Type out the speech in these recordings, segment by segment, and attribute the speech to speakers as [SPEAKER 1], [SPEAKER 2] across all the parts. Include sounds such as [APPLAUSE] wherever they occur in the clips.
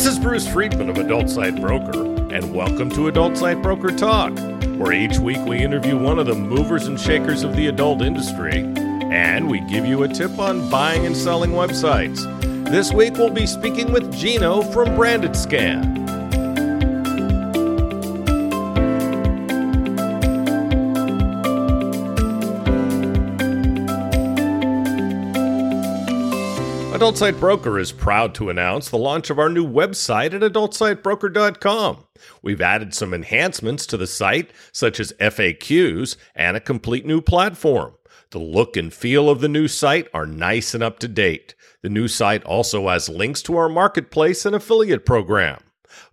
[SPEAKER 1] This is Bruce Friedman of Adult Site Broker, and welcome to Adult Site Broker Talk, where each week we interview one of the movers and shakers of the adult industry, and we give you a tip on buying and selling websites. This week we'll be speaking with Gino from Branded Scan. Adult Site Broker is proud to announce the launch of our new website at adultsitebroker.com. We've added some enhancements to the site, such as FAQs and a complete new platform. The look and feel of the new site are nice and up to date. The new site also has links to our marketplace and affiliate program.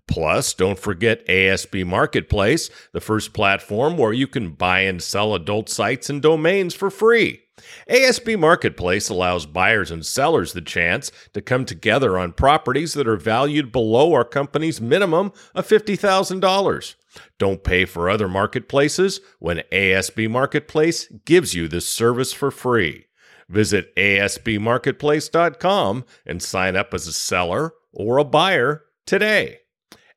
[SPEAKER 1] Plus, don't forget ASB Marketplace, the first platform where you can buy and sell adult sites and domains for free. ASB Marketplace allows buyers and sellers the chance to come together on properties that are valued below our company's minimum of $50,000. Don't pay for other marketplaces when ASB Marketplace gives you this service for free. Visit asbmarketplace.com and sign up as a seller or a buyer today.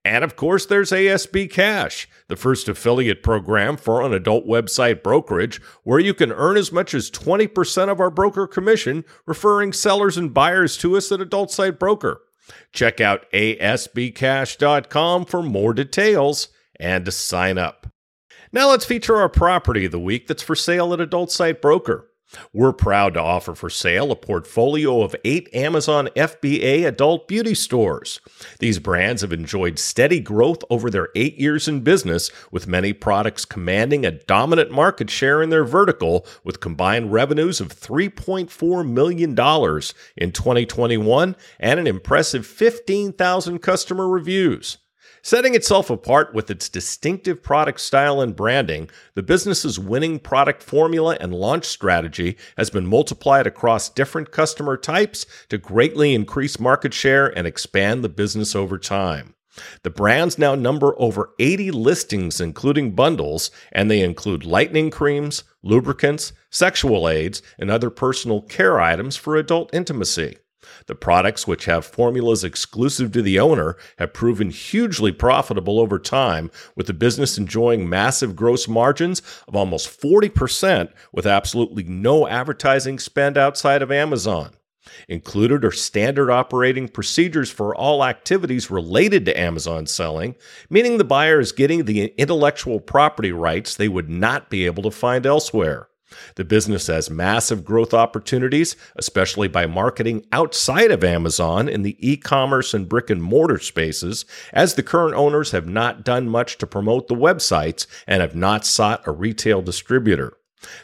[SPEAKER 1] And of course, there's ASB Cash, the first affiliate program for an adult website brokerage, where you can earn as much as 20% of our broker commission referring sellers and buyers to us at Adult Site Broker. Check out asbcash.com for more details and to sign up. Now let's feature our property of the week that's for sale at Adult Site Broker. We're proud to offer for sale a portfolio of eight Amazon FBA adult beauty stores. These brands have enjoyed steady growth over their eight years in business, with many products commanding a dominant market share in their vertical, with combined revenues of $3.4 million in 2021 and an impressive 15,000 customer reviews. Setting itself apart with its distinctive product style and branding, the business's winning product formula and launch strategy has been multiplied across different customer types to greatly increase market share and expand the business over time. The brands now number over 80 listings, including bundles, and they include lightening creams, lubricants, sexual aids, and other personal care items for adult intimacy. The products, which have formulas exclusive to the owner, have proven hugely profitable over time, with the business enjoying massive gross margins of almost 40% with absolutely no advertising spend outside of Amazon. Included are standard operating procedures for all activities related to Amazon selling, meaning the buyer is getting the intellectual property rights they would not be able to find elsewhere. The business has massive growth opportunities, especially by marketing outside of Amazon in the e commerce and brick and mortar spaces, as the current owners have not done much to promote the websites and have not sought a retail distributor.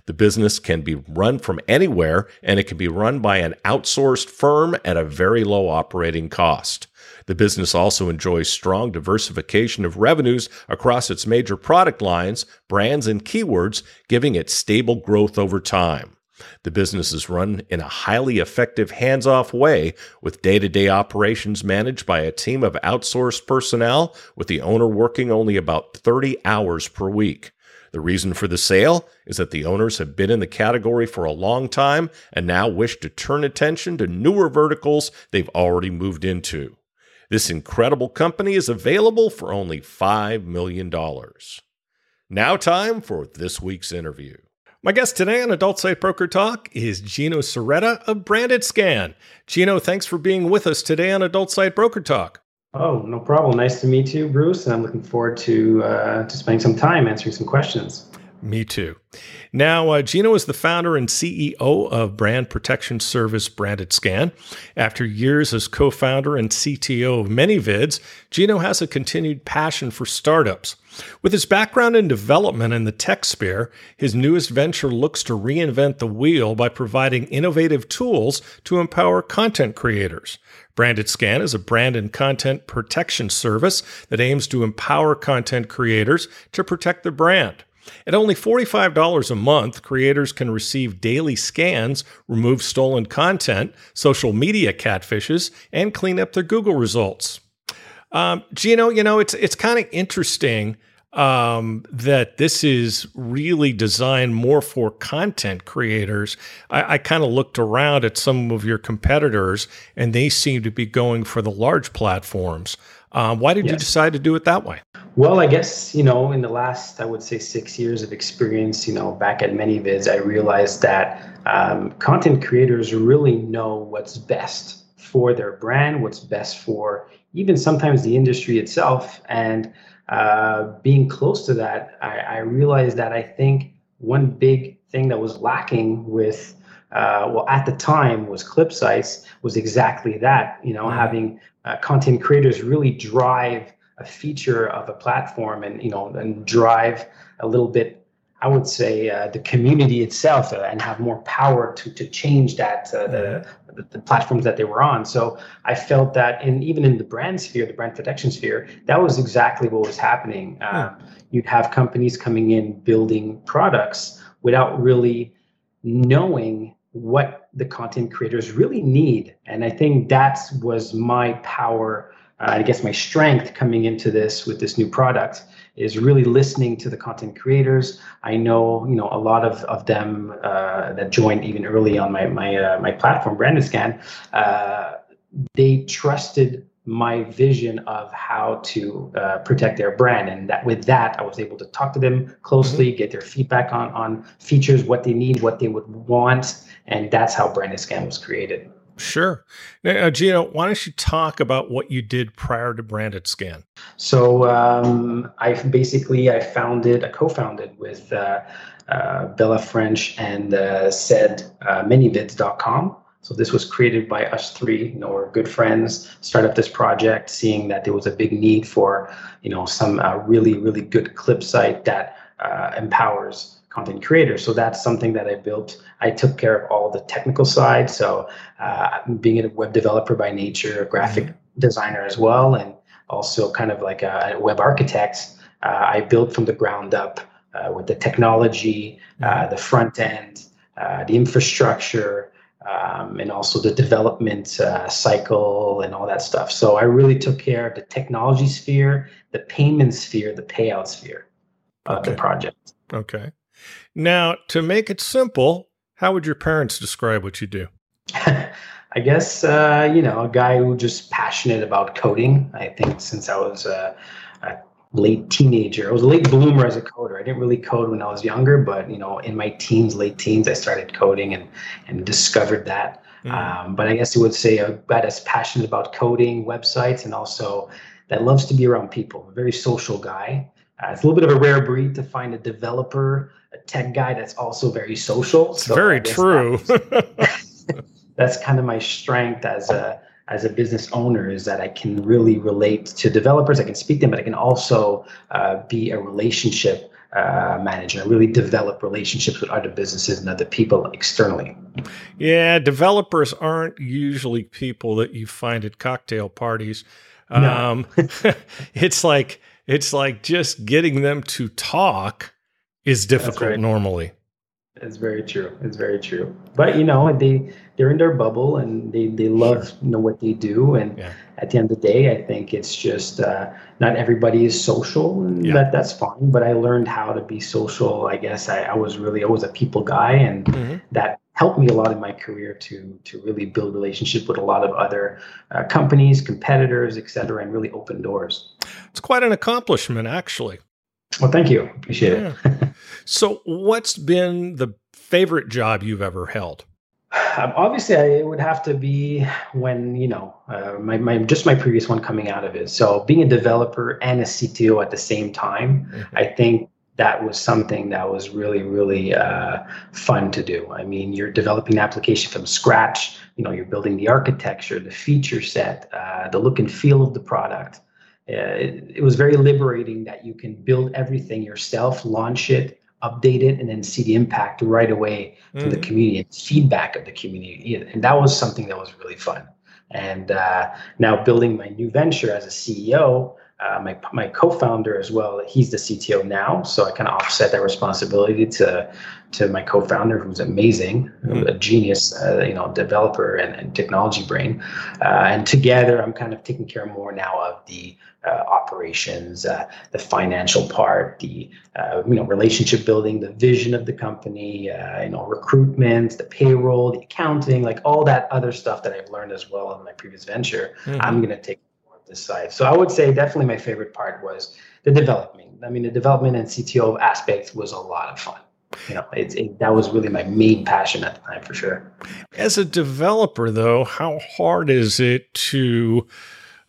[SPEAKER 1] The business can be run from anywhere and it can be run by an outsourced firm at a very low operating cost. The business also enjoys strong diversification of revenues across its major product lines, brands, and keywords, giving it stable growth over time. The business is run in a highly effective hands off way, with day to day operations managed by a team of outsourced personnel, with the owner working only about 30 hours per week. The reason for the sale is that the owners have been in the category for a long time and now wish to turn attention to newer verticals they've already moved into. This incredible company is available for only $5 million. Now, time for this week's interview. My guest today on Adult Site Broker Talk is Gino Cerreta of Branded Scan. Gino, thanks for being with us today on Adult Site Broker Talk.
[SPEAKER 2] Oh, no problem. Nice to meet you, Bruce. And I'm looking forward to uh, to spending some time answering some questions.
[SPEAKER 1] Me too. Now, uh, Gino is the founder and CEO of brand protection service Branded Scan. After years as co founder and CTO of ManyVids, Gino has a continued passion for startups. With his background in development in the tech sphere, his newest venture looks to reinvent the wheel by providing innovative tools to empower content creators. Branded Scan is a brand and content protection service that aims to empower content creators to protect their brand. At only $45 a month, creators can receive daily scans, remove stolen content, social media catfishes, and clean up their Google results. Um, Gino, you know, it's, it's kind of interesting um, that this is really designed more for content creators. I, I kind of looked around at some of your competitors, and they seem to be going for the large platforms. Um, why did yes. you decide to do it that way?
[SPEAKER 2] Well, I guess, you know, in the last, I would say, six years of experience, you know, back at ManyVids, I realized that um, content creators really know what's best for their brand, what's best for even sometimes the industry itself. And uh, being close to that, I, I, realized that I think one big thing that was lacking with, uh, well, at the time was clip sites was exactly that, you know, mm-hmm. having uh, content creators really drive a feature of a platform and, you know, and drive a little bit I would say uh, the community itself uh, and have more power to to change that uh, the, the, the platforms that they were on. So I felt that in even in the brand sphere, the brand protection sphere, that was exactly what was happening. Um, you'd have companies coming in building products without really knowing what the content creators really need, and I think that was my power. Uh, I guess my strength coming into this with this new product is really listening to the content creators. I know, you know, a lot of, of them uh, that joined even early on my my uh, my platform, BrandedScan, uh, they trusted my vision of how to uh, protect their brand, and that with that, I was able to talk to them closely, mm-hmm. get their feedback on on features, what they need, what they would want, and that's how BrandedScan was created.
[SPEAKER 1] Sure. Now, Gino, why don't you talk about what you did prior to BrandedScan?
[SPEAKER 2] So um, I basically I founded, I co-founded with uh, uh, Bella French and uh, said uh, manyvids.com. So this was created by us three. You know, we're good friends. Start up this project, seeing that there was a big need for, you know, some uh, really really good clip site that uh, empowers content creators. So that's something that I built. I took care of all the technical side. So uh, being a web developer by nature, a graphic mm-hmm. designer as well, and also kind of like a web architect, uh, I built from the ground up uh, with the technology, uh, mm-hmm. the front end, uh, the infrastructure. Um, and also the development uh, cycle and all that stuff. So I really took care of the technology sphere, the payment sphere, the payout sphere of okay. the project.
[SPEAKER 1] Okay. Now, to make it simple, how would your parents describe what you do? [LAUGHS]
[SPEAKER 2] I guess uh, you know a guy who just passionate about coding. I think since I was a, a, late teenager, I was a late bloomer as a coder. I didn't really code when I was younger, but you know, in my teens, late teens, I started coding and and discovered that. Mm. Um, but I guess you would say a guy that's passionate about coding, websites, and also that loves to be around people. A very social guy. Uh, it's a little bit of a rare breed to find a developer, a tech guy that's also very social.
[SPEAKER 1] It's so very true.
[SPEAKER 2] That's, [LAUGHS] that's kind of my strength as a as a business owner is that I can really relate to developers. I can speak to them, but I can also uh, be a relationship uh, manager and really develop relationships with other businesses and other people externally.
[SPEAKER 1] Yeah, developers aren't usually people that you find at cocktail parties. Um, [LAUGHS] it's like it's like just getting them to talk is difficult right. normally.
[SPEAKER 2] It's very true. It's very true. But you know, they they're in their bubble and they they love sure. you know what they do. And yeah. at the end of the day, I think it's just uh, not everybody is social, and yeah. that that's fine. But I learned how to be social. I guess I, I was really I was a people guy, and mm-hmm. that helped me a lot in my career to to really build relationship with a lot of other uh, companies, competitors, et cetera, and really open doors.
[SPEAKER 1] It's quite an accomplishment, actually.
[SPEAKER 2] Well, thank you. Appreciate yeah.
[SPEAKER 1] it. So, what's been the favorite job you've ever held?
[SPEAKER 2] Um, obviously, I, it would have to be when you know uh, my, my just my previous one coming out of it. So, being a developer and a CTO at the same time, mm-hmm. I think that was something that was really really uh, fun to do i mean you're developing an application from scratch you know you're building the architecture the feature set uh, the look and feel of the product uh, it, it, was very liberating that you can build everything yourself, launch it, update it, and then see the impact right away from mm-hmm. the community and feedback of the community. And that was something that was really fun. And uh, now building my new venture as a CEO, uh, my my co-founder as well. He's the CTO now, so I kind of offset that responsibility to to my co-founder, who's amazing, mm-hmm. a genius, uh, you know, developer and, and technology brain. Uh, and together, I'm kind of taking care more now of the uh, operations, uh, the financial part, the uh, you know relationship building, the vision of the company, you know, recruitment, the payroll, the accounting, like all that other stuff that I've learned as well in my previous venture. Mm-hmm. I'm going to take this side. So I would say definitely my favorite part was the development. I mean, the development and CTO aspect was a lot of fun. You know, it's it, that was really my main passion at the time for sure.
[SPEAKER 1] As a developer, though, how hard is it to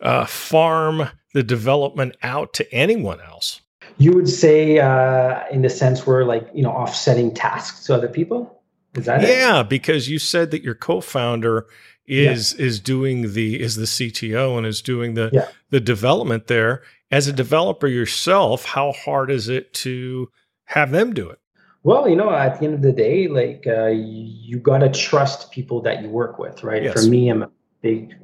[SPEAKER 1] uh, farm the development out to anyone else?
[SPEAKER 2] You would say, uh, in the sense where, like, you know, offsetting tasks to other people. Is that
[SPEAKER 1] yeah? It? Because you said that your co-founder is yeah. is doing the is the CTO and is doing the yeah. the development there. As a developer yourself, how hard is it to have them do it?
[SPEAKER 2] Well, you know, at the end of the day, like uh, you got to trust people that you work with, right? Yes. For me, I'm a big,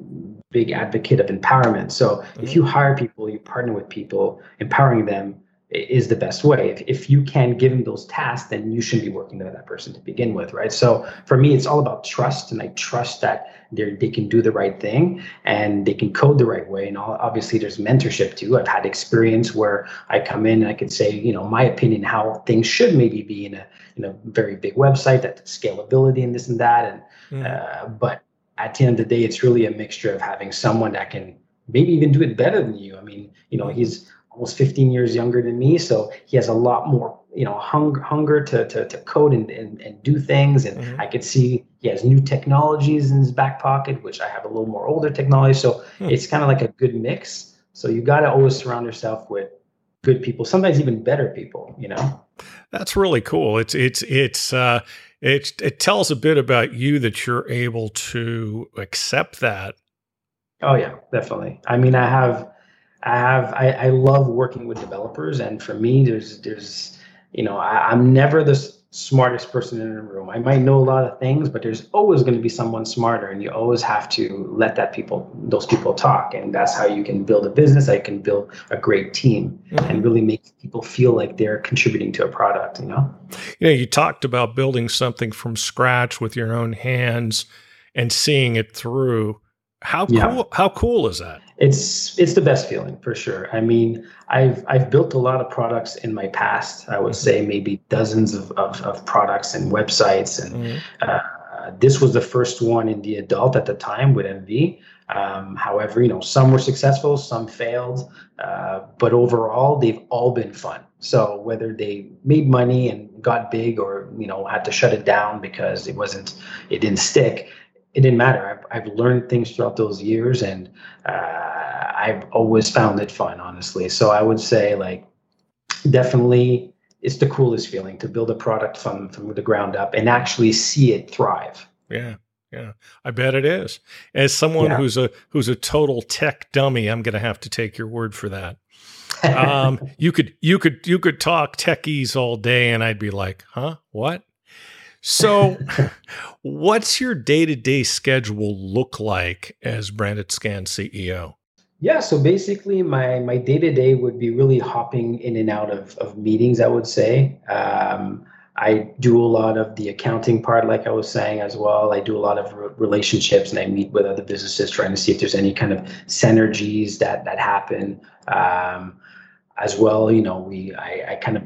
[SPEAKER 2] big advocate of empowerment. So mm-hmm. if you hire people, you partner with people, empowering them is the best way. If, if you can give them those tasks, then you shouldn't be working with that person to begin with, right? So for me, it's all about trust, and I trust that they they can do the right thing and they can code the right way. And obviously, there's mentorship too. I've had experience where I come in and I could say, you know, my opinion how things should maybe be in a in a very big website, that scalability and this and that. And mm. uh, but at the end of the day, it's really a mixture of having someone that can maybe even do it better than you. I mean, you know, he's almost 15 years younger than me. So he has a lot more, you know, hunger, hunger to, to, to code and, and, and do things. And mm-hmm. I could see he has new technologies in his back pocket, which I have a little more older technology. So mm-hmm. it's kind of like a good mix. So you got to always surround yourself with good people, sometimes even better people, you know?
[SPEAKER 1] That's really cool. It's, it's, it's, uh, it, it tells a bit about you that you're able to accept that.
[SPEAKER 2] Oh yeah, definitely. I mean, I have, I have I, I love working with developers, and for me, there's there's you know I, I'm never the smartest person in a room. I might know a lot of things, but there's always going to be someone smarter, and you always have to let that people those people talk, and that's how you can build a business. I can build a great team mm-hmm. and really make people feel like they're contributing to a product. You know.
[SPEAKER 1] You know, you talked about building something from scratch with your own hands and seeing it through. How cool! Yeah. How cool is that?
[SPEAKER 2] it's it's the best feeling for sure. I mean, I've I've built a lot of products in my past. I would mm-hmm. say maybe dozens of, of, of products and websites, and mm-hmm. uh, this was the first one in the adult at the time with MV. Um, however, you know, some were successful, some failed, uh, but overall, they've all been fun. So whether they made money and got big, or you know, had to shut it down because it wasn't, it didn't stick, it didn't matter. I've, I've learned things throughout those years, and uh, I've always found it fun, honestly. So I would say, like, definitely, it's the coolest feeling to build a product from from the ground up and actually see it thrive.
[SPEAKER 1] Yeah. Yeah, I bet it is. As someone yeah. who's a who's a total tech dummy, I'm going to have to take your word for that. um, [LAUGHS] you could you could you could talk techies all day, and I'd be like, "Huh? What? So, [LAUGHS] what's your day to day schedule look like as Branded Scan CEO?
[SPEAKER 2] Yeah, so basically, my my day to day would be really hopping in and out of of meetings. I would say. Um, I do a lot of the accounting part, like I was saying as well. I do a lot of re- relationships, and I meet with other businesses trying to see if there's any kind of synergies that that happen. Um, as well, you know, we I, I kind of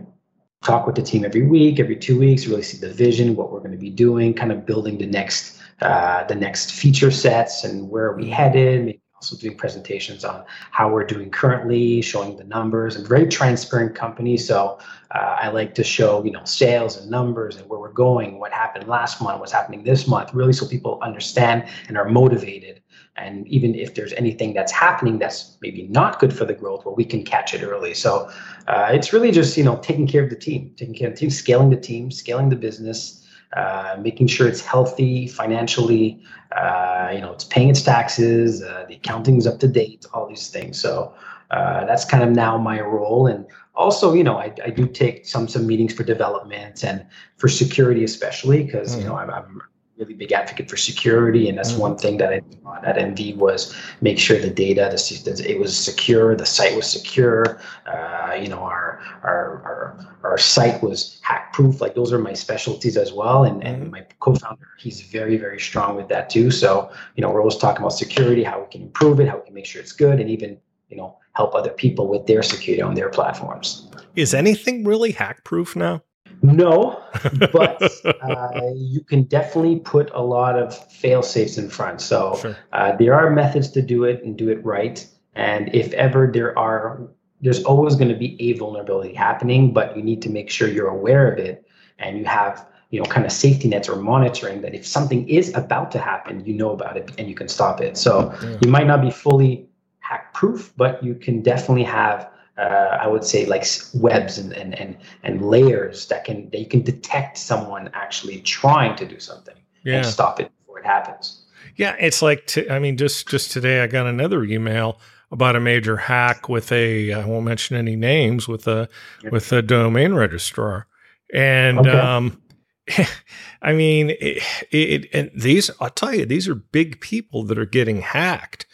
[SPEAKER 2] talk with the team every week, every two weeks, really see the vision, what we're going to be doing, kind of building the next uh, the next feature sets and where are we headed. Maybe also doing presentations on how we're doing currently, showing the numbers. and very transparent company, so uh, I like to show you know sales and numbers and where we're going, what happened last month, what's happening this month, really so people understand and are motivated and even if there's anything that's happening that's maybe not good for the growth well we can catch it early. So uh, it's really just you know taking care of the team taking care of the team scaling the team scaling the business uh, making sure it's healthy financially uh, you know it's paying its taxes uh, the accounting is up to date all these things. So uh, that's kind of now my role. And also you know I, I do take some some meetings for development and for security especially because mm-hmm. you know I'm, I'm really big advocate for security, and that's mm-hmm. one thing that I did at NV was make sure the data, the, it was secure, the site was secure. Uh, you know, our our our our site was hack proof. Like those are my specialties as well, and and mm-hmm. my co-founder, he's very very strong with that too. So you know, we're always talking about security, how we can improve it, how we can make sure it's good, and even you know help other people with their security on their platforms.
[SPEAKER 1] Is anything really hack proof now?
[SPEAKER 2] No, [LAUGHS] but uh, you can definitely put a lot of fail safes in front. So sure. uh, there are methods to do it and do it right. And if ever there are, there's always going to be a vulnerability happening, but you need to make sure you're aware of it and you have you know kind of safety nets or monitoring that if something is about to happen you know about it and you can stop it so yeah. you might not be fully hack proof but you can definitely have uh, I would say like webs and, and and and layers that can that you can detect someone actually trying to do something yeah. and stop it before it happens.
[SPEAKER 1] Yeah, it's like t- I mean, just just today I got another email about a major hack with a I won't mention any names with a with a domain registrar, and okay. um, [LAUGHS] I mean, it, it, and these I'll tell you, these are big people that are getting hacked.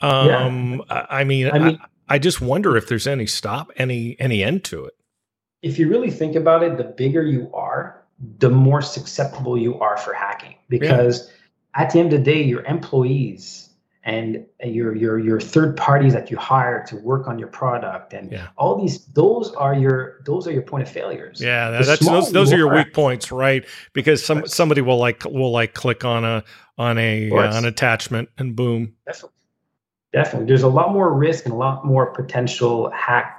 [SPEAKER 1] Um, yeah. I, I mean, I mean. I, I just wonder if there's any stop, any any end to it.
[SPEAKER 2] If you really think about it, the bigger you are, the more susceptible you are for hacking. Because yeah. at the end of the day, your employees and your your your third parties that you hire to work on your product and yeah. all these those are your those are your point of failures.
[SPEAKER 1] Yeah, that's those those are your weak points, right? Because some somebody will like will like click on a on a uh, an attachment and boom.
[SPEAKER 2] Definitely. Definitely. There's a lot more risk and a lot more potential hack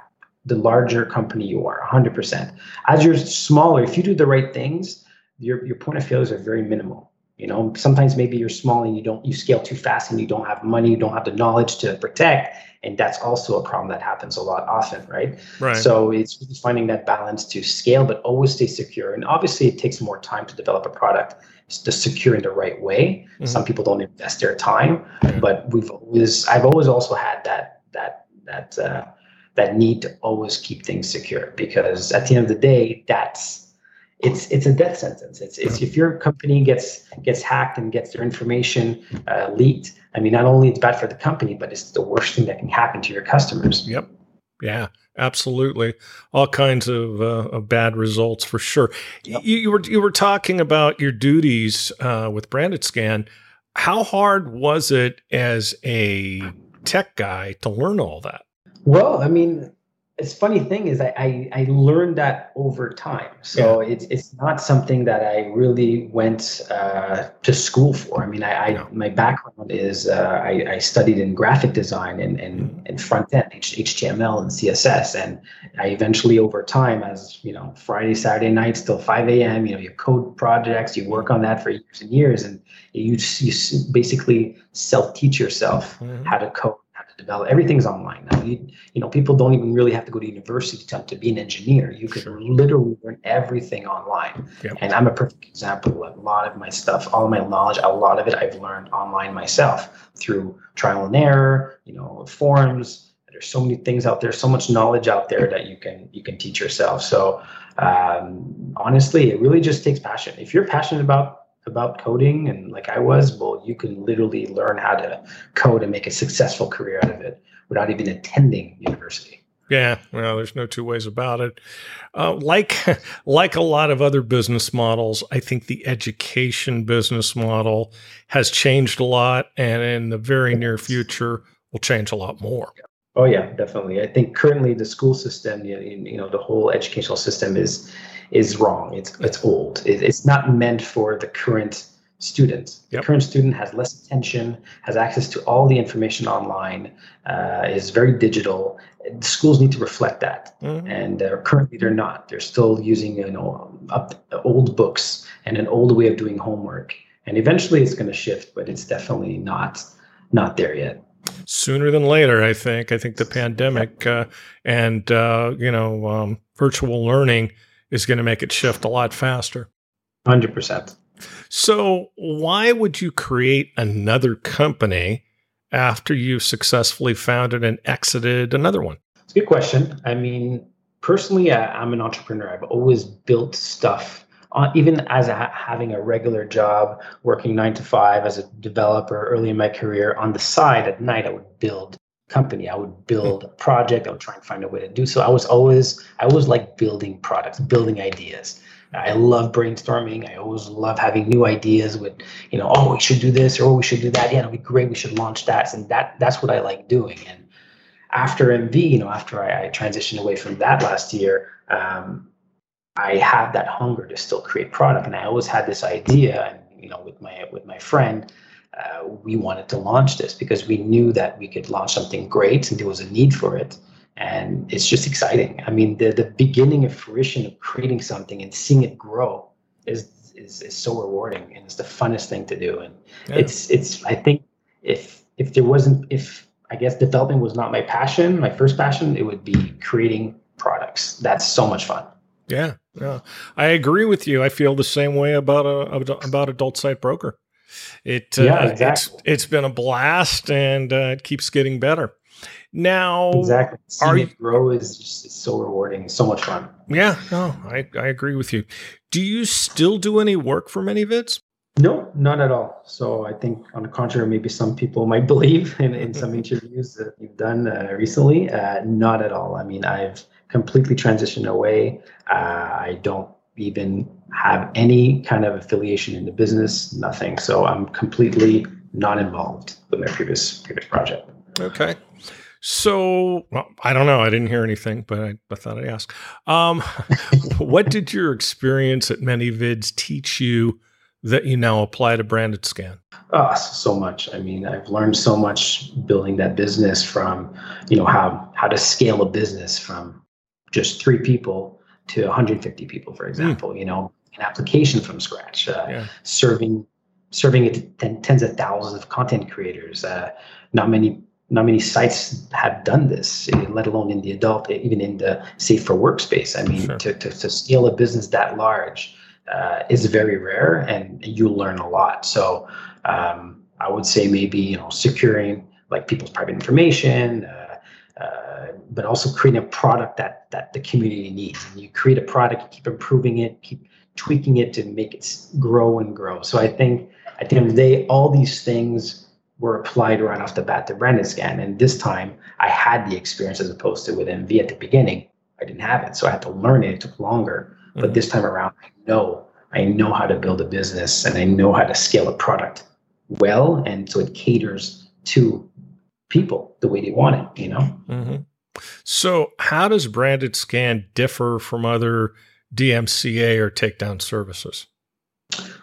[SPEAKER 2] the larger company you are, 100%. As you're smaller, if you do the right things, your, your point of failures are very minimal. You know, sometimes maybe you're small and you don't you scale too fast and you don't have money, you don't have the knowledge to protect, and that's also a problem that happens a lot often, right? Right. So it's finding that balance to scale but always stay secure. And obviously, it takes more time to develop a product to secure in the right way. Mm-hmm. Some people don't invest their time, but we've always I've always also had that that that uh, that need to always keep things secure because at the end of the day, that's it's it's a death sentence. It's, it's if your company gets gets hacked and gets their information uh, leaked. I mean, not only it's bad for the company, but it's the worst thing that can happen to your customers.
[SPEAKER 1] Yep. Yeah, absolutely. All kinds of, uh, of bad results for sure. Yep. You, you, were you were talking about your duties uh, with Branded Scan. How hard was it as a tech guy to learn all that?
[SPEAKER 2] Well, I mean, it's funny thing is I, I, I learned that over time. So yeah. it's it's not something that I really went uh, to school for. I mean, I, I my background is uh, I, I studied in graphic design and and, mm-hmm. and front end HTML and CSS, and I eventually over time, as you know, Friday Saturday nights till five a.m. You know, you code projects, you work on that for years and years, and you you basically self teach yourself mm-hmm. how to code develop. Everything's online now. You, you know, people don't even really have to go to university to, to be an engineer. You can sure. literally learn everything online. Yep. And I'm a perfect example. A lot of my stuff, all of my knowledge, a lot of it I've learned online myself through trial and error. You know, forums. There's so many things out there, so much knowledge out there that you can you can teach yourself. So um, honestly, it really just takes passion. If you're passionate about about coding and like I was, well, you can literally learn how to code and make a successful career out of it without even attending university.
[SPEAKER 1] Yeah, well, there's no two ways about it. Uh, like [LAUGHS] like a lot of other business models, I think the education business model has changed a lot, and in the very near future, will change a lot more.
[SPEAKER 2] Oh yeah, definitely. I think currently the school system, you know, the whole educational system is is wrong. It's it's old. It, it's not meant for the current student. Yep. The current student has less attention, has access to all the information online, uh, is very digital. Schools need to reflect that, mm-hmm. and uh, currently they're not. They're still using you know up, old books and an old way of doing homework. And eventually, it's going to shift, but it's definitely not not there yet
[SPEAKER 1] sooner than later. I think. I think the pandemic uh, and uh, you know um, virtual learning is going to make it shift a lot faster.
[SPEAKER 2] 100%.
[SPEAKER 1] So, why would you create another company after you've successfully founded and exited another one?
[SPEAKER 2] It's a good question. I mean, personally, I, I'm an entrepreneur. I've always built stuff uh, even as a, having a regular job, working nine to five as a developer early in my career, on the side at night, I would build company. I would build a project. I would try and find a way to do so. I was always, I always like building products, building ideas. I love brainstorming. I always love having new ideas with, you know, oh, we should do this or oh, we should do that. Yeah, it'll be great. We should launch that. And that that's what I like doing. And after MV, you know, after I, I transitioned away from that last year, um, I have that hunger to still create product. And I always had this idea, and you know, with my with my friend, uh, we wanted to launch this because we knew that we could launch something great and there was a need for it. And it's just exciting. I mean the, the beginning of fruition of creating something and seeing it grow is, is is so rewarding and it's the funnest thing to do. And yeah. it's it's i think if if there wasn't if i guess developing was not my passion my first passion it would be creating products. That's so much fun.
[SPEAKER 3] Yeah yeah i agree with you i feel the same way about a about adult site broker it uh, yeah, exactly. it's it's been a blast and uh, it keeps getting better. Now,
[SPEAKER 2] exactly, Seeing are you grow is just so rewarding, so much fun.
[SPEAKER 3] Yeah, no, I I agree with you. Do you still do any work for many ManyVids?
[SPEAKER 2] No, not at all. So I think, on the contrary, maybe some people might [LAUGHS] believe in, in some [LAUGHS] interviews that you've done uh, recently. Uh, not at all. I mean, I've completely transitioned away. Uh, I don't even have any kind of affiliation in the business, nothing. So I'm completely not involved with my previous previous project.
[SPEAKER 3] Okay. So well, I don't know. I didn't hear anything, but I, I thought I'd ask. Um, [LAUGHS] what did your experience at ManyVids teach you that you now apply to Branded Scan?
[SPEAKER 2] Oh, so much. I mean, I've learned so much building that business from, you know, how how to scale a business from just three people to 150 people, for hmm. example. Mm. You know, an application from scratch, uh, yeah. serving serving it to tens of thousands of content creators. Uh, not many not many sites have done this, let alone in the adult, even in the safe for workspace. I mean, sure. to, to, to scale a business that large uh, is very rare, and you learn a lot. So um, I would say maybe you know securing like people's private information. But also creating a product that that the community needs. And you create a product, you keep improving it, keep tweaking it to make it grow and grow. So I think at the end of the day, all these things were applied right off the bat to Branded Scan. And this time I had the experience as opposed to with MV at the beginning. I didn't have it. So I had to learn it. It took longer. Mm-hmm. But this time around, I know. I know how to build a business and I know how to scale a product well. And so it caters to people the way they want it, you know?
[SPEAKER 3] Mm-hmm. So, how does branded scan differ from other DMCA or takedown services?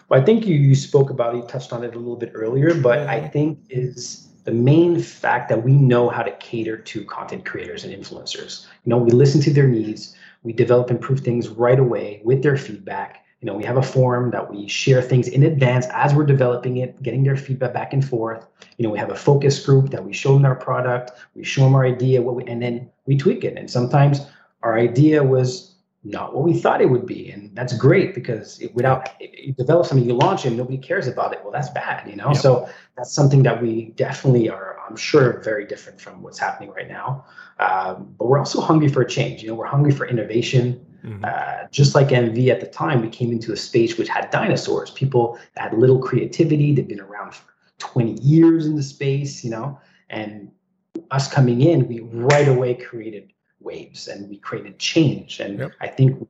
[SPEAKER 2] Well, I think you, you spoke about it, you touched on it a little bit earlier, but I mm-hmm. think is the main fact that we know how to cater to content creators and influencers. You know, we listen to their needs, we develop and improve things right away with their feedback, you know, we have a forum that we share things in advance as we're developing it, getting their feedback back and forth. You know, we have a focus group that we show them our product, we show them our idea, what we, and then we tweak it. And sometimes our idea was not what we thought it would be, and that's great because it, without you develop something, you launch it, and nobody cares about it. Well, that's bad, you know. Yep. So that's something that we definitely are, I'm sure, very different from what's happening right now. Um, but we're also hungry for a change. You know, we're hungry for innovation. Mm-hmm. Uh, just like MV at the time, we came into a space which had dinosaurs, people that had little creativity, they've been around for 20 years in the space, you know, and us coming in, we right away created waves and we created change. And yep. I think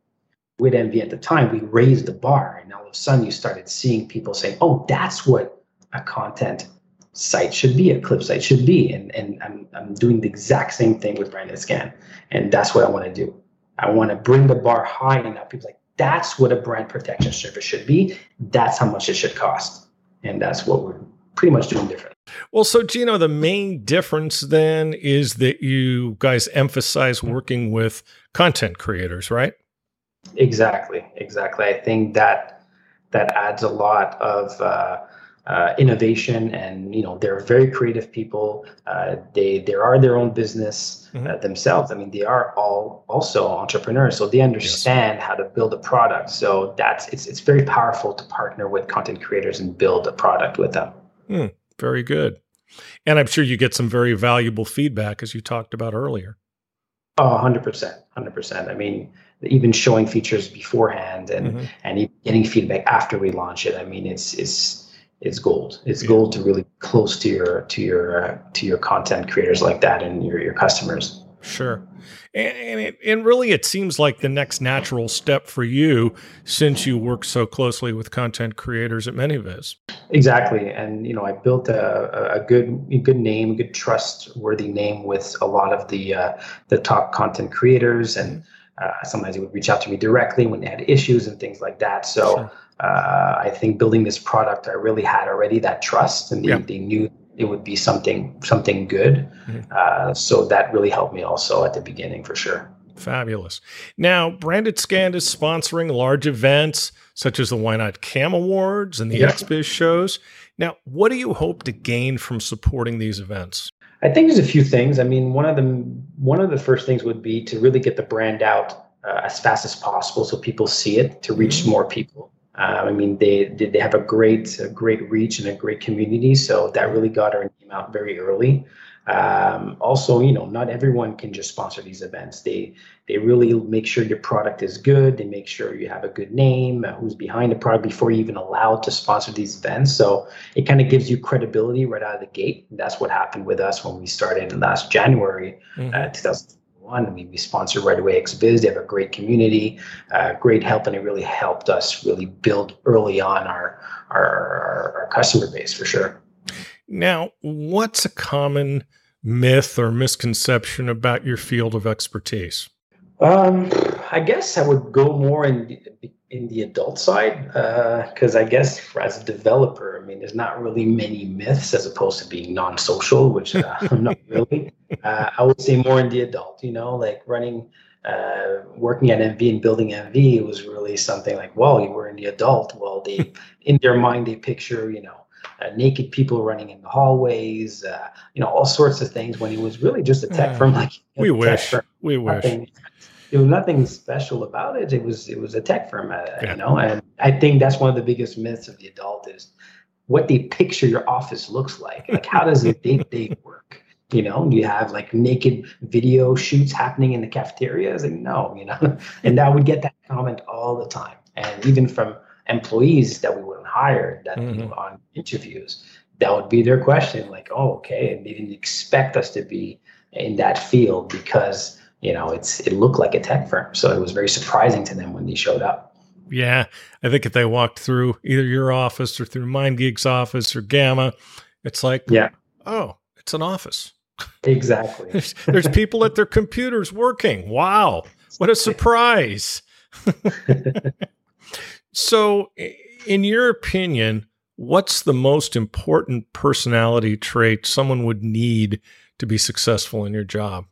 [SPEAKER 2] with MV at the time, we raised the bar, and all of a sudden you started seeing people saying, "Oh, that's what a content site should be, a clip site should be." And and I'm I'm doing the exact same thing with Branded Scan, and that's what I want to do. I want to bring the bar high enough. People like that's what a brand protection service should be. That's how much it should cost, and that's what we're pretty much doing different.
[SPEAKER 3] Well, so Gino, the main difference then is that you guys emphasize working with content creators, right?
[SPEAKER 2] Exactly, exactly. I think that that adds a lot of uh, uh, innovation and you know they're very creative people uh, they they are their own business uh, mm-hmm. themselves i mean they are all also entrepreneurs so they understand yes. how to build a product so that's it's it's very powerful to partner with content creators and build a product with them
[SPEAKER 3] mm, very good and i'm sure you get some very valuable feedback as you talked about earlier
[SPEAKER 2] Oh, 100%. 100%. I mean, even showing features beforehand and mm-hmm. and getting feedback after we launch it. I mean, it's it's it's gold. It's yeah. gold to really close to your to your uh, to your content creators like that and your your customers.
[SPEAKER 1] Sure. And, and, it, and really, it seems like the next natural step for you since you work so closely with content creators at ManyVids.
[SPEAKER 2] Exactly. And, you know, I built a, a good a good name, a good trustworthy name with a lot of the uh, the top content creators. And uh, sometimes they would reach out to me directly when they had issues and things like that. So sure. Uh, I think building this product, I really had already that trust and they, yeah. they knew it would be something something good. Mm-hmm. Uh, so that really helped me also at the beginning for sure.
[SPEAKER 1] Fabulous. Now, Branded Scan is sponsoring large events such as the YNOT Cam Awards and the yeah. XBiz shows. Now, what do you hope to gain from supporting these events?
[SPEAKER 2] I think there's a few things. I mean, one of the one of the first things would be to really get the brand out uh, as fast as possible so people see it to reach mm-hmm. more people. Uh, I mean, they they have a great a great reach and a great community, so that really got our name out very early. Um, also, you know, not everyone can just sponsor these events. They they really make sure your product is good. They make sure you have a good name, uh, who's behind the product before you even allowed to sponsor these events. So it kind of gives you credibility right out of the gate. And that's what happened with us when we started in last January, mm-hmm. uh, 2000 one. I mean, we sponsor right away XBiz. They have a great community, uh, great help, and it really helped us really build early on our, our, our customer base for sure.
[SPEAKER 1] Now, what's a common myth or misconception about your field of expertise?
[SPEAKER 2] Um, I guess I would go more in in the adult side because uh, I guess as a developer, I mean, there's not really many myths as opposed to being non-social, which uh, [LAUGHS] I'm not really. Uh, I would say more in the adult. You know, like running, uh, working at MV and building MV was really something like, well, you were in the adult. Well, they in their mind they picture, you know. Uh, naked people running in the hallways, uh, you know, all sorts of things. When it was really just a tech firm, like
[SPEAKER 1] we wish, we wish
[SPEAKER 2] there was nothing special about it. It was it was a tech firm, uh, yeah. you know. And I think that's one of the biggest myths of the adult is what they picture your office looks like. Like how does it day day [LAUGHS] work? You know, you have like naked video shoots happening in the cafeteria. I was like, no, you know, [LAUGHS] and I would get that comment all the time, and even from employees that we wouldn't hire that mm-hmm. you know, on interviews, that would be their question, like, oh, okay, and they didn't expect us to be in that field because you know, it's it looked like a tech firm. So it was very surprising to them when they showed up.
[SPEAKER 1] Yeah, I think if they walked through either your office or through MindGeek's office or Gamma, it's like,
[SPEAKER 2] yeah,
[SPEAKER 1] oh, it's an office.
[SPEAKER 2] Exactly.
[SPEAKER 1] there's, there's people at their computers working. Wow, what a [LAUGHS] surprise! so, in your opinion, what's the most important personality trait someone would need to be successful in your job?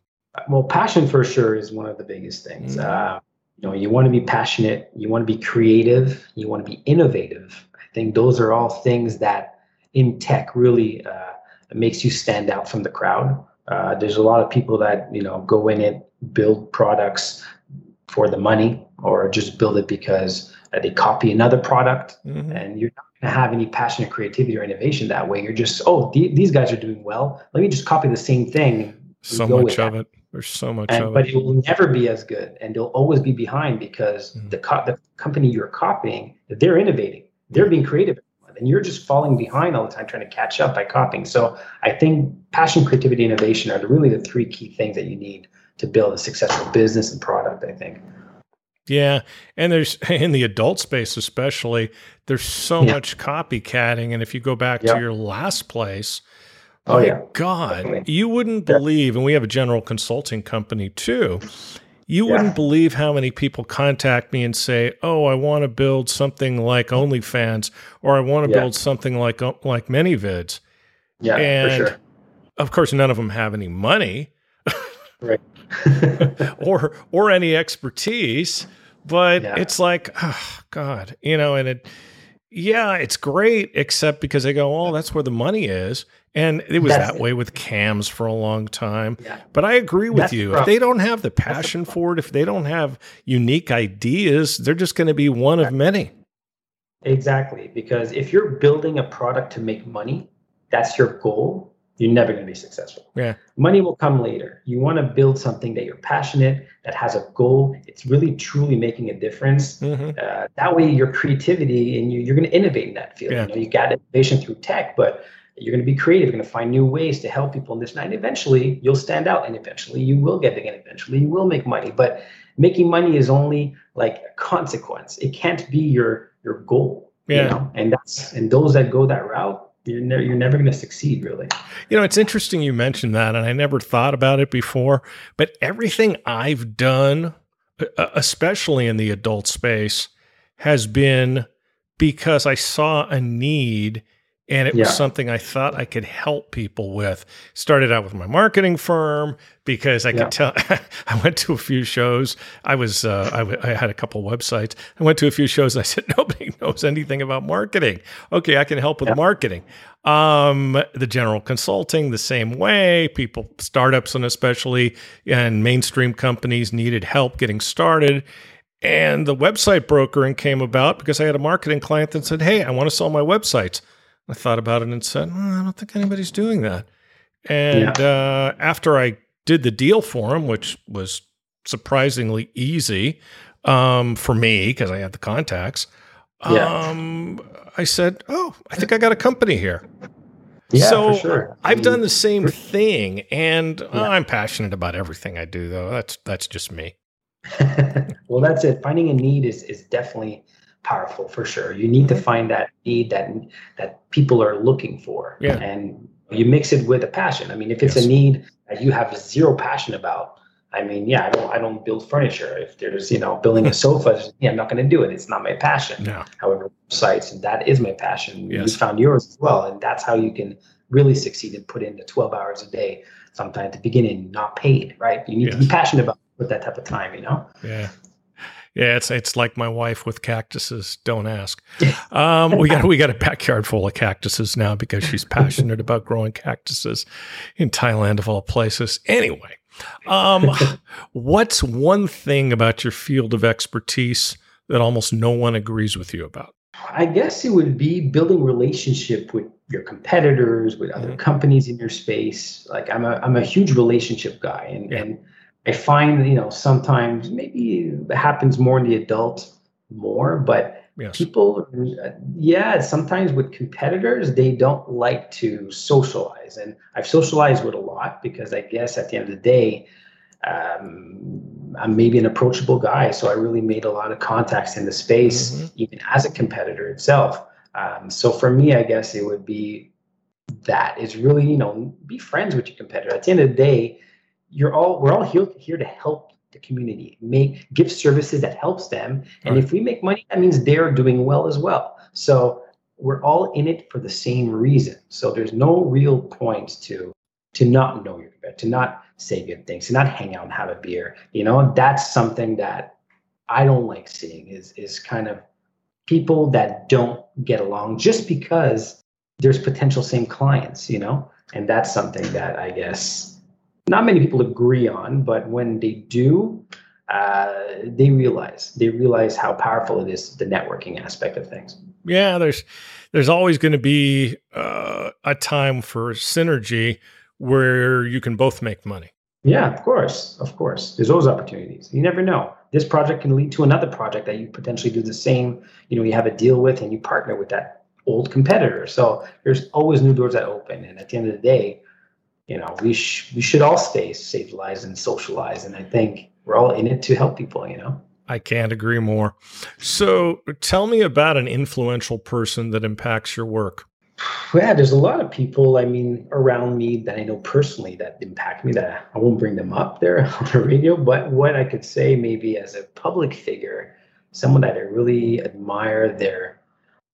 [SPEAKER 2] Well, passion for sure is one of the biggest things. Mm-hmm. Uh, you know, you want to be passionate, you want to be creative, you want to be innovative. I think those are all things that in tech really uh, makes you stand out from the crowd. Uh, there's a lot of people that you know go in and build products for the money, or just build it because uh, they copy another product, mm-hmm. and you're not going to have any passion or creativity or innovation that way. You're just, oh, th- these guys are doing well. Let me just copy the same thing.
[SPEAKER 1] So much of it. There's so much
[SPEAKER 2] and, But it will never be as good, and they'll always be behind because mm-hmm. the co- the company you're copying, they're innovating, they're being creative, and you're just falling behind all the time trying to catch up by copying. So I think passion, creativity, innovation are really the three key things that you need to build a successful business and product. I think.
[SPEAKER 1] Yeah, and there's [LAUGHS] in the adult space especially, there's so yeah. much copycatting, and if you go back to your last place
[SPEAKER 2] Oh, yeah.
[SPEAKER 1] God, Definitely. you wouldn't believe, and we have a general consulting company too. You yeah. wouldn't believe how many people contact me and say, "Oh, I want to build something like OnlyFans, or I want to yeah. build something like uh, like ManyVids."
[SPEAKER 2] Yeah, and for sure.
[SPEAKER 1] Of course, none of them have any money,
[SPEAKER 2] right? [LAUGHS]
[SPEAKER 1] or or any expertise. But yeah. it's like, oh, God, you know, and it, yeah, it's great, except because they go, "Oh, that's where the money is," And it was That's that way with cams for a long time. Yeah. But I agree with That's you. The if they don't have the passion the for it, if they don't have unique ideas, they're just going to be one of many.
[SPEAKER 2] Exactly. Because if you're building a product to make money, that's your goal. You're never going to be successful.
[SPEAKER 1] Yeah.
[SPEAKER 2] Money will come later. You want to build something that you're passionate, that has a goal. It's really truly making a difference.
[SPEAKER 1] Mm-hmm.
[SPEAKER 2] Uh, that way, your creativity and you, you're going to innovate in that field.
[SPEAKER 1] Yeah.
[SPEAKER 2] You know, you got innovation through tech, but you're going to be creative. You're going to find new ways to help people in this. And eventually, you'll stand out, and eventually, you will get big, and eventually, you will make money. But making money is only like a consequence. It can't be your your goal.
[SPEAKER 1] Yeah.
[SPEAKER 2] You know? And that's and those that go that route you're, you're never going to succeed really
[SPEAKER 1] You know, it's interesting you mentioned that, and I never thought about it before. But everything I've done, uh, especially in the adult space, has been because I saw a need and it
[SPEAKER 2] Yeah.
[SPEAKER 1] was something I thought I could help people with. Started out with my marketing firm because I
[SPEAKER 2] Yeah.
[SPEAKER 1] could tell. [LAUGHS] I went to a few shows. I was uh, I, w- I had a couple websites. I went to a few shows. [LAUGHS] I said nobody knows anything about marketing. Okay, I can help with
[SPEAKER 2] Yeah.
[SPEAKER 1] marketing. Um, the general consulting the same way. People, startups, and especially and mainstream companies needed help getting started. And the website brokering came about because I had a marketing client that said, "Hey, I want to sell my websites." I thought about it and said, "Hmm, "I don't think anybody's doing that." And uh, after I did the deal for him, which was surprisingly easy um, for me because I had the contacts,
[SPEAKER 2] Yeah.
[SPEAKER 1] um, I said, "Oh, I think I got a company here."
[SPEAKER 2] yeah
[SPEAKER 1] so
[SPEAKER 2] for sure
[SPEAKER 1] I've done the same thing, and uh,
[SPEAKER 2] Yeah.
[SPEAKER 1] I'm passionate about everything I do. Though that's that's just me. [LAUGHS]
[SPEAKER 2] well that's it finding a need is is definitely powerful for sure you need
[SPEAKER 1] Mm-hmm.
[SPEAKER 2] to find that need that that people are looking for
[SPEAKER 1] Yeah.
[SPEAKER 2] and you mix it with a passion i mean if it's
[SPEAKER 1] Yes.
[SPEAKER 2] a need that you have zero passion about i mean yeah i don't i don't build furniture if there's you know building a [LAUGHS] sofa yeah i'm not going to do it it's not my passion
[SPEAKER 1] No.
[SPEAKER 2] however sites and that is my passion
[SPEAKER 1] Yes.
[SPEAKER 2] you found yours as well and that's how you can really succeed and put in the 12 hours a day sometimes at the beginning not paid right you need to be passionate about with that type of time you know
[SPEAKER 1] Yeah. Yeah, it's it's like my wife with cactuses. Don't ask. Um, we got we got a backyard full of cactuses now because she's passionate about growing cactuses in Thailand of all places. Anyway, um, what's one thing about your field of expertise that almost no one agrees with you about?
[SPEAKER 2] I guess it would be building relationship with your competitors, with other
[SPEAKER 1] Mhm.
[SPEAKER 2] companies in your space. Like I'm a I'm a huge relationship guy, and
[SPEAKER 1] Yeah.
[SPEAKER 2] and I find you know sometimes maybe it happens more in the adult more, but
[SPEAKER 1] Yes.
[SPEAKER 2] people yeah sometimes with competitors they don't like to socialize. And i've socialized with a lot because i guess at the end of the day um, i'm maybe an approachable guy. So i really made a lot of contacts in the space
[SPEAKER 1] Mhm.
[SPEAKER 2] even as a competitor itself. Um, so for me i guess it would be that. Is really you know be friends with your competitor. At the end of the day you're all we're all here, here to help the community make give services that helps them. And
[SPEAKER 1] Right.
[SPEAKER 2] if we make money that means they're doing well as well. So we're all in it for the same reason. So there's no real point to to not know your competitor to not say good things to not hang out and have a beer. You know that's something that i don't like seeing is is kind of people that don't get along just because there's potential same clients you know? And that's something that i guess not many people agree on, but when they do, uh, they realize they realize how powerful it is the networking aspect of things.
[SPEAKER 1] Yeah, there's there's always going to be uh, a time for synergy where you can both make money.
[SPEAKER 2] Yeah, of course, of course. There's those opportunities. You never know. This project can lead to another project that you potentially do the same. You know, you have a deal with and you partner with that old competitor. So there's always new doors that open. And at the end of the day, you know, we sh- we should all stay socialized and socialize. And I think we're all in it to help people. You know.
[SPEAKER 1] I can't agree more. So tell me about an influential person that impacts your work.
[SPEAKER 2] Yeah, there's a lot of people, I mean, around me that I know personally that impact me that I won't bring them up there [LAUGHS] on the radio. But what I could say maybe as a public figure, someone that I really admire their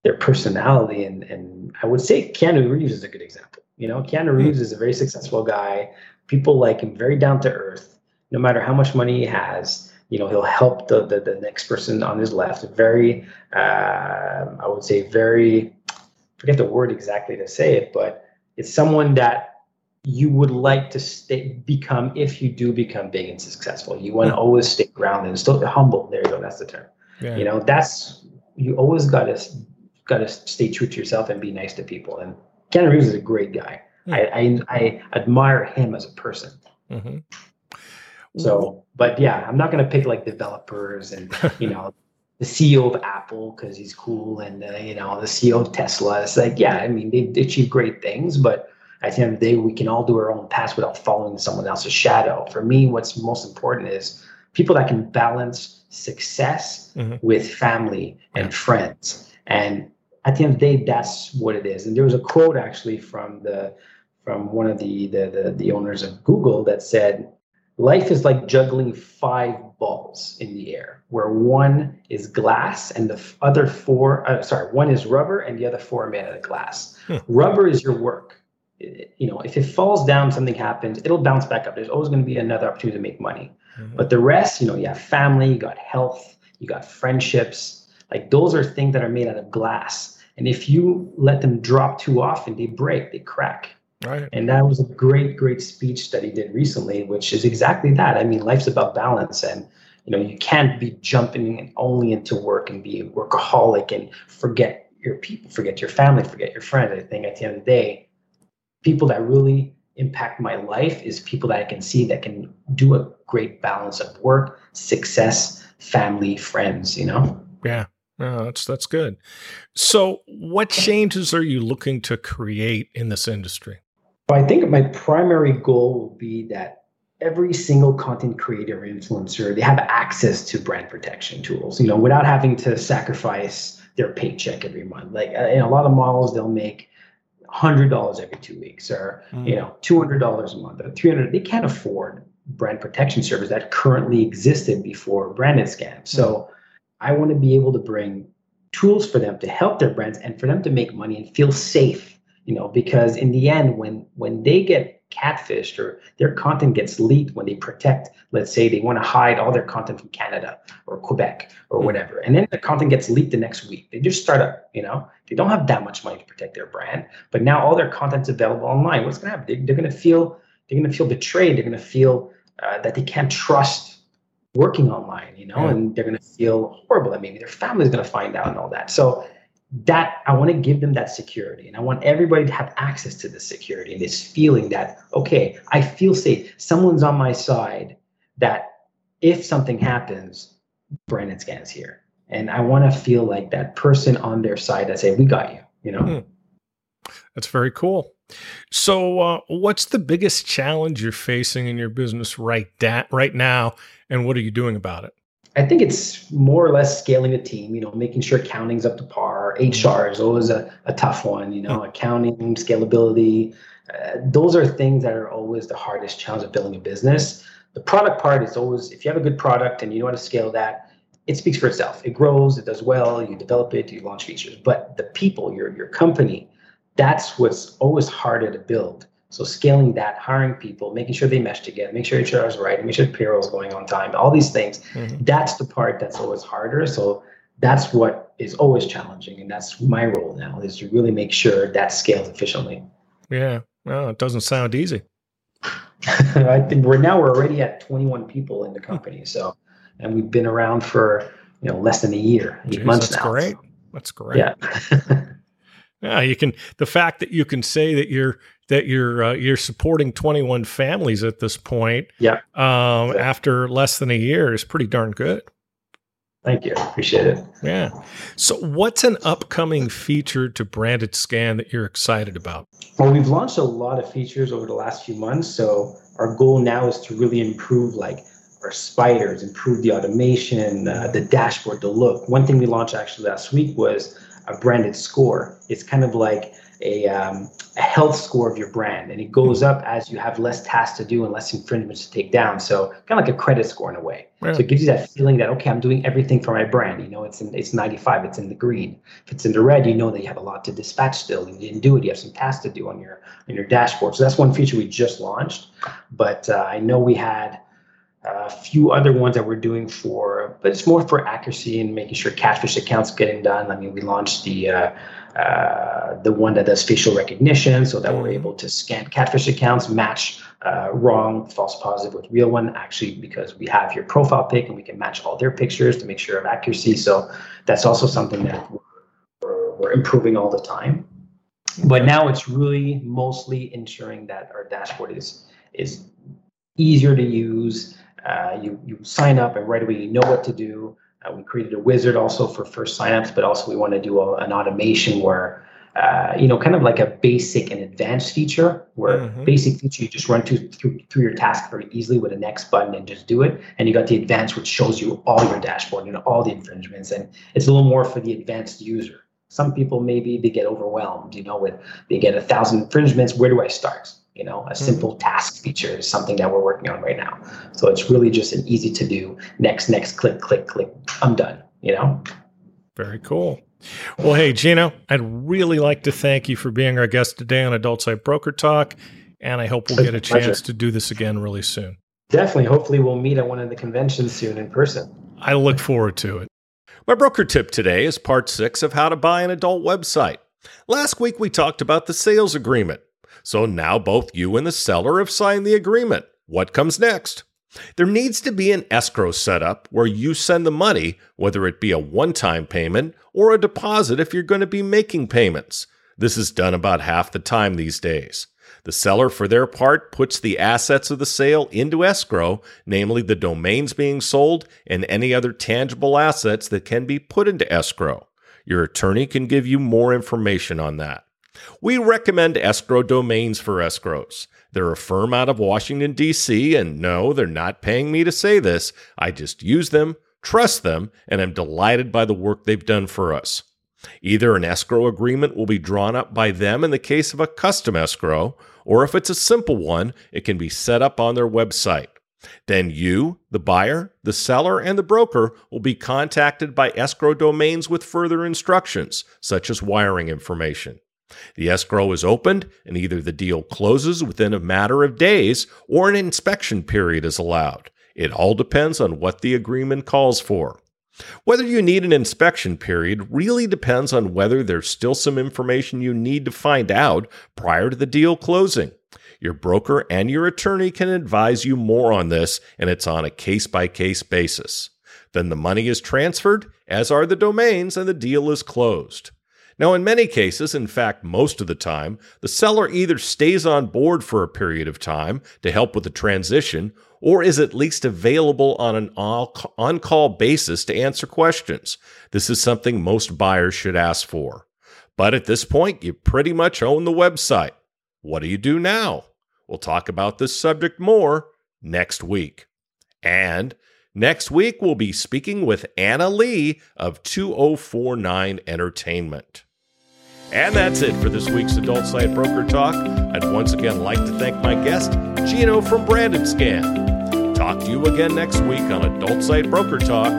[SPEAKER 2] their personality and and I would say Keanu Reeves is a good example. You know, Keanu Reeves is a very successful guy. People like him, very down to earth. No matter how much money he has, you know, he'll help the the, the next person on his left. Very, uh, I would say, very forget the word exactly to say it, but it's someone that you would like to stay become if you do become big and successful. You want to always stay grounded and still humble. There you go. That's the term.
[SPEAKER 1] Yeah.
[SPEAKER 2] You know, that's you always gotta gotta stay true to yourself and be nice to people. And Keanu Reeves is a great guy. mm-hmm. I, I, I admire him as a person. Mm-hmm. So, but yeah, I'm not gonna pick like developers and you know [LAUGHS] the CEO of Apple because he's cool and uh, you know the CEO of Tesla. It's like yeah, I mean they, they achieve great things, but at the end of the day, we can all do our own path without following someone else's shadow. For me, what's most important is people that can balance success mm-hmm. with family and friends. And at the end of the day, that's what it is. And there was a quote actually from the from one of the the the, the owners of Google that said, "Life is like juggling five balls in the air, where one is glass and the other four, uh, sorry, one is rubber and the other four are made out of glass. Hmm. Rubber is your work." you know, if it falls down, something happens, it'll bounce back up. There's always going to be another opportunity to make money. Mm-hmm. But the rest, you know, you have family, you got health, you got friendships. Like those are things that are made out of glass. And if you let them drop too often, they break, they crack. Right. And that was a great, great speech that he did recently, which is exactly that. I mean, life's about balance and you know, you can't be jumping only into work and be a workaholic and forget your people, forget your family, forget your friends. I think at the end of the day, people that really impact my life is people that I can see that can do a great balance of work, success, family, friends, you know?
[SPEAKER 3] Yeah. No, that's that's good. So, what changes are you looking to create in this industry?
[SPEAKER 2] Well, I think my primary goal will be that every single content creator influencer they have access to brand protection tools. You know, without having to sacrifice their paycheck every month. Like uh, in a lot of models, they'll make hundred dollars every two weeks or mm. you know two hundred dollars a month or three hundred. They can't afford brand protection service that currently existed before Branded Scans. So mm. I want to be able to bring tools for them to help their brands and for them to make money and feel safe. You know, because in the end, when when they get catfished or their content gets leaked when they protect, let's say they want to hide all their content from Canada or Quebec or hmm. whatever. And then the content gets leaked the next week. They just start up, you know, they don't have that much money to protect their brand, but now all their content's available online. What's going to happen? They, are going to feel, they're going to feel betrayed. They're going to feel uh, that they can't trust working online, you know, yeah. and they're going to feel horrible that maybe their family's going to find out and all that. So that I want to give them that security and I want everybody to have access to this security and this feeling that, okay, I feel safe. Someone's on my side that if something happens, Branded Scans here. And I want to feel like that person on their side that say, we got you, you know? Hmm.
[SPEAKER 3] That's very cool. So, uh, what's the biggest challenge you're facing in your business right da- right now, and what are you doing about it?
[SPEAKER 2] I think it's more or less scaling the team, you know, making sure accounting's up to par. HR is always a, a tough one, you know, accounting, scalability. Uh, those are things that are always the hardest challenge of building a business. The product part is always, if you have a good product and you know how to scale that, it speaks for itself. It grows, it does well, you develop it, you launch features. But the people, your, your company, that's what's always harder to build. So scaling that, hiring people, making sure they mesh together, make sure HR is right, make sure payroll is going on time, all these things. Mm-hmm. That's the part that's always harder. So that's what is always challenging. And that's my role now is to really make sure that scales efficiently.
[SPEAKER 3] Yeah. Well, it doesn't sound easy. [LAUGHS]
[SPEAKER 2] I think we're now we're already at 21 people in the company. So and we've been around for you know less than a year, eight Jeez, months
[SPEAKER 3] that's
[SPEAKER 2] now.
[SPEAKER 3] Great. That's great.
[SPEAKER 2] Yeah. [LAUGHS]
[SPEAKER 3] yeah, you can the fact that you can say that you're that you're uh, you're supporting 21 families at this point.
[SPEAKER 2] Yeah.
[SPEAKER 3] Um, yeah. After less than a year is pretty darn good.
[SPEAKER 2] Thank you. Appreciate it.
[SPEAKER 3] Yeah. So, what's an upcoming feature to Branded Scan that you're excited about?
[SPEAKER 2] Well, we've launched a lot of features over the last few months. So, our goal now is to really improve like our spiders, improve the automation, uh, the dashboard, the look. One thing we launched actually last week was a branded score. It's kind of like a, um, a health score of your brand, and it goes up as you have less tasks to do and less infringements to take down. So kind of like a credit score in a way. Yeah. So it gives you that feeling that okay, I'm doing everything for my brand. You know, it's in it's 95, it's in the green. If it's in the red, you know that you have a lot to dispatch still. You didn't do it. You have some tasks to do on your on your dashboard. So that's one feature we just launched. But uh, I know we had a few other ones that we're doing for, but it's more for accuracy and making sure catfish accounts getting done. I mean, we launched the uh, uh, the one that does facial recognition, so that we're able to scan catfish accounts, match uh, wrong, false positive with real one. Actually, because we have your profile pic and we can match all their pictures to make sure of accuracy. So that's also something that we're, we're improving all the time. But now it's really mostly ensuring that our dashboard is is easier to use. Uh, you you sign up and right away you know what to do. Uh, we created a wizard also for first signups, but also we want to do a, an automation where uh, you know, kind of like a basic and advanced feature where mm-hmm. basic feature you just run to, through, through your task very easily with a next button and just do it. And you got the advanced, which shows you all your dashboard and all the infringements. And it's a little more for the advanced user. Some people maybe they get overwhelmed, you know, with they get a thousand infringements. Where do I start? You know, a mm-hmm. simple task feature is something that we're working on right now. So it's really just an easy to do next, next, click, click, click. I'm done. You know.
[SPEAKER 3] Very cool. Well, hey, Gino, I'd really like to thank you for being our guest today on Adult Site Broker Talk, and I hope we'll get a chance to do this again really soon.
[SPEAKER 2] Definitely. Hopefully, we'll meet at one of the conventions soon in person.
[SPEAKER 3] I look forward to it.
[SPEAKER 1] My broker tip today is part six of how to buy an adult website. Last week, we talked about the sales agreement. So now both you and the seller have signed the agreement. What comes next? There needs to be an escrow set up where you send the money, whether it be a one time payment or a deposit if you're going to be making payments. This is done about half the time these days. The seller, for their part, puts the assets of the sale into escrow, namely the domains being sold and any other tangible assets that can be put into escrow. Your attorney can give you more information on that. We recommend escrow domains for escrows. They're a firm out of Washington, D.C., and no, they're not paying me to say this. I just use them, trust them, and am delighted by the work they've done for us. Either an escrow agreement will be drawn up by them in the case of a custom escrow, or if it's a simple one, it can be set up on their website. Then you, the buyer, the seller, and the broker will be contacted by escrow domains with further instructions, such as wiring information. The escrow is opened, and either the deal closes within a matter of days or an inspection period is allowed. It all depends on what the agreement calls for. Whether you need an inspection period really depends on whether there's still some information you need to find out prior to the deal closing. Your broker and your attorney can advise you more on this, and it's on a case by case basis. Then the money is transferred, as are the domains, and the deal is closed. Now, in many cases, in fact, most of the time, the seller either stays on board for a period of time to help with the transition or is at least available on an on call basis to answer questions. This is something most buyers should ask for. But at this point, you pretty much own the website. What do you do now? We'll talk about this subject more next week. And next week, we'll be speaking with Anna Lee of 2049 Entertainment. And that's it for this week's Adult Site Broker Talk. I'd once again like to thank my guest, Gino from Branded Scan. Talk to you again next week on Adult Site Broker Talk.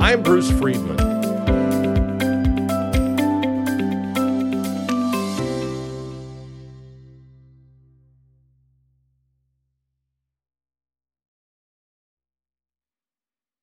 [SPEAKER 1] I'm Bruce Friedman.